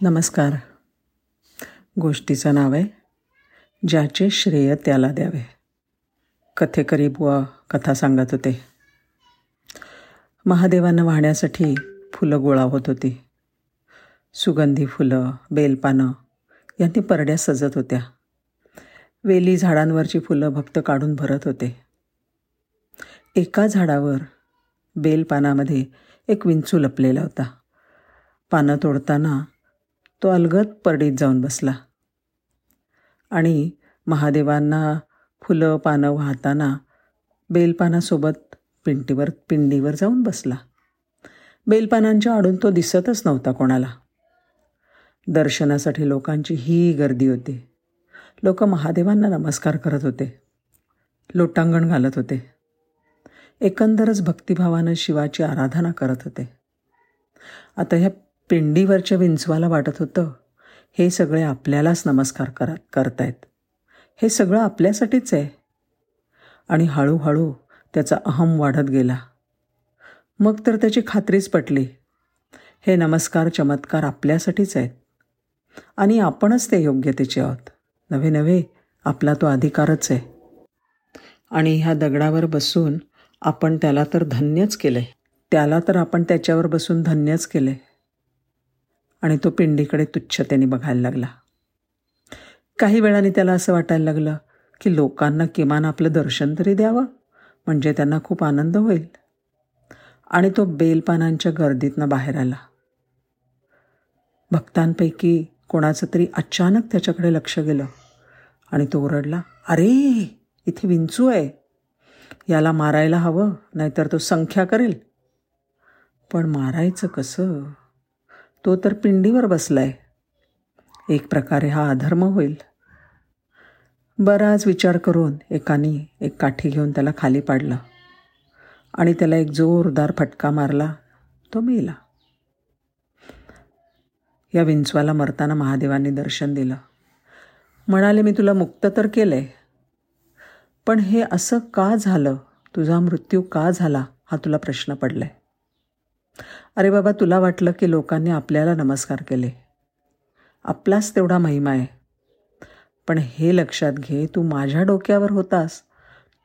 नमस्कार. गोष्टीचं नाव आहे ज्याचे श्रेय त्याला द्यावे. कथेकरी बुवा कथा सांगत होते. महादेवांना वाहण्यासाठी फुलं गोळा होत होती. सुगंधी फुलं बेलपानं यांनी परड्या सजत होत्या. वेली झाडांवरची फुलं भक्त काढून भरत होते. एका झाडावर बेलपानामध्ये एक विंचू लपलेला होता. पानं तोडताना तो अलगद परडीत जाऊन बसला. आणि महादेवांना फुलं पानं वाहताना बेलपानासोबत पिंटीवर पिंडीवर जाऊन बसला. बेलपानांच्या आडून तो दिसतच नव्हता कोणाला. दर्शनासाठी लोकांची ही गर्दी होती. लोक महादेवांना नमस्कार करत होते. लोटांगण घालत होते. एकंदरच भक्तिभावानं शिवाची आराधना करत होते. आता ह्या पिंडीवरच्या विंचवाला वाटत होतं हे सगळे आपल्यालाच नमस्कार करत करतायत. हे सगळं आपल्यासाठीच आहे. आणि हळूहळू त्याचा अहम वाढत गेला. मग तर त्याची खात्रीच पटली. हे नमस्कार चमत्कार आपल्यासाठीच आहेत. आणि आपणच ते योग्यतेचे आहोत. नवे नवे आपला तो अधिकारच आहे. आणि ह्या दगडावर बसून आपण त्याला तर धन्यच केलं त्याला तर आपण त्याच्यावर बसून धन्यच केलं आणि तो पिंडीकडे तुच्छतेने बघायला लागला. काही वेळाने त्याला असं वाटायला लागलं की लोकांना किमान आपलं दर्शन तरी द्यावं म्हणजे त्यांना खूप आनंद होईल. आणि तो बेलपानांच्या गर्दीतनं बाहेर आला. भक्तांपैकी कोणाचं तरी अचानक त्याच्याकडे लक्ष गेलं आणि तो ओरडला अरे इथे विंचू आहे. याला मारायला हवं नाहीतर तो संख्या करेल. पण मारायचं कसं? तो तर पिंडीवर बसलाय. एक प्रकारे हा अधर्म होईल. बराच विचार करून एकाने एक काठी घेऊन त्याला खाली पाडलं आणि त्याला एक जोरदार फटका मारला. तो मेला. या विंचवाला मरताना महादेवांनी दर्शन दिलं. म्हणाले मी तुला मुक्त तर केलंय पण हे असं का झालं? तुझा मृत्यू का झाला? हा तुला प्रश्न पडलाय. अरे बाबा तुला वाटलं की लोकांनी आपल्याला नमस्कार केले. आपलाच तेवढा महिमा आहे. पण हे लक्षात घे तू माझ्या डोक्यावर होतास.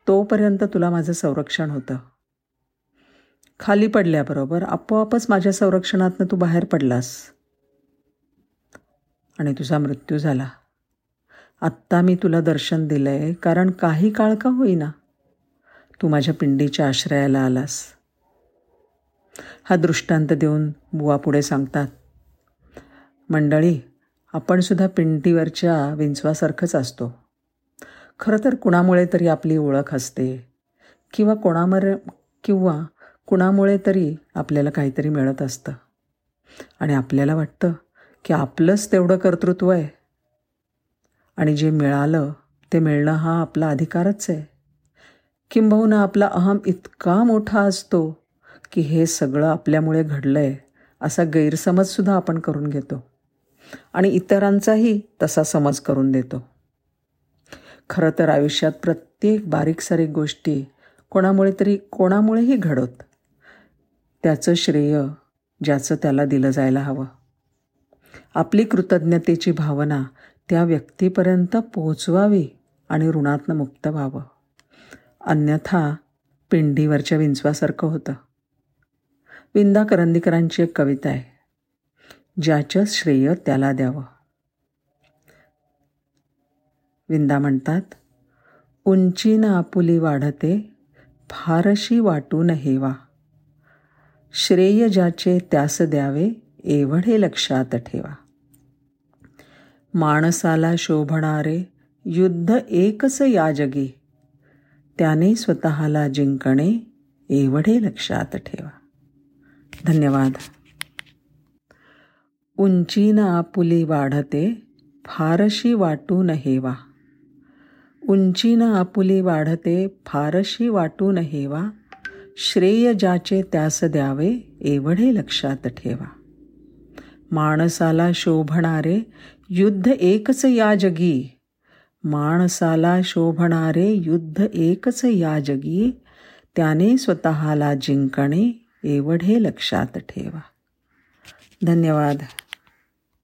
तोपर्यंत तुला माझं संरक्षण होतं. खाली पडल्याबरोबर आपोआपच माझ्या संरक्षणातनं तू बाहेर पडलास. आणि तुझा मृत्यू झाला. आत्ता मी तुला दर्शन दिलं आहे कारण काही काळ का होईना तू माझ्या पिंडीच्या आश्रयाला आलास. हा दृष्टांत देऊन बुवा पुढे सांगतात. मंडळी आपणसुद्धा पिंटीवरच्या विंचवासारखंच असतो. खरं तर कुणामुळे तरी आपली ओळख असते किंवा कोणामर किंवा कुणामुळे तरी आपल्याला काहीतरी मिळत असतं. आणि आपल्याला वाटतं की आपलंच तेवढं कर्तृत्व आहे. आणि जे मिळालं ते मिळणं हा आपला अधिकारच आहे. किंबहुना आपला अहम इतका मोठा असतो की हे सगळं आपल्यामुळे घडलं आहे असा गैरसमजसुद्धा आपण करून घेतो. आणि इतरांचाही तसा समज करून देतो. खरं तर आयुष्यात प्रत्येक बारीक सारीक गोष्टी कोणामुळे तरी कोणामुळेही घडत. त्याचं श्रेय ज्याचं त्याला दिलं जायला हवं. आपली कृतज्ञतेची भावना त्या व्यक्तीपर्यंत पोहोचवावी आणि ऋणातनं मुक्त व्हावं. अन्यथा पिंडीवरच्या विंचवासारखं होतं. विंदा करंदीकरांची एक कविता आहे. ज्याचं श्रेय त्याला द्यावं. विंदा म्हणतात उंचीनं आपुली वाढते फारशी वाटून हेवा. श्रेय ज्याचे त्यास द्यावे एवढे लक्षात ठेवा. माणसाला शोभणारे युद्ध एकच या जगी. त्याने स्वतःला जिंकणे एवढे लक्षात ठेवा. धन्यवाद. उंचीनं आपुली वाढते फारशी वाटून हेवा उंचीनं आपुली वाढते फारशी वाटू नहेवा. श्रेय ज्याचे त्यास द्यावे एवढे लक्षात ठेवा. माणसाला शोभणारे युद्ध एकच या जगी. माणसाला शोभणारे युद्ध एकच या जगी. त्याने स्वतःला जिंकणे एवढे लक्षात ठेवा. धन्यवाद.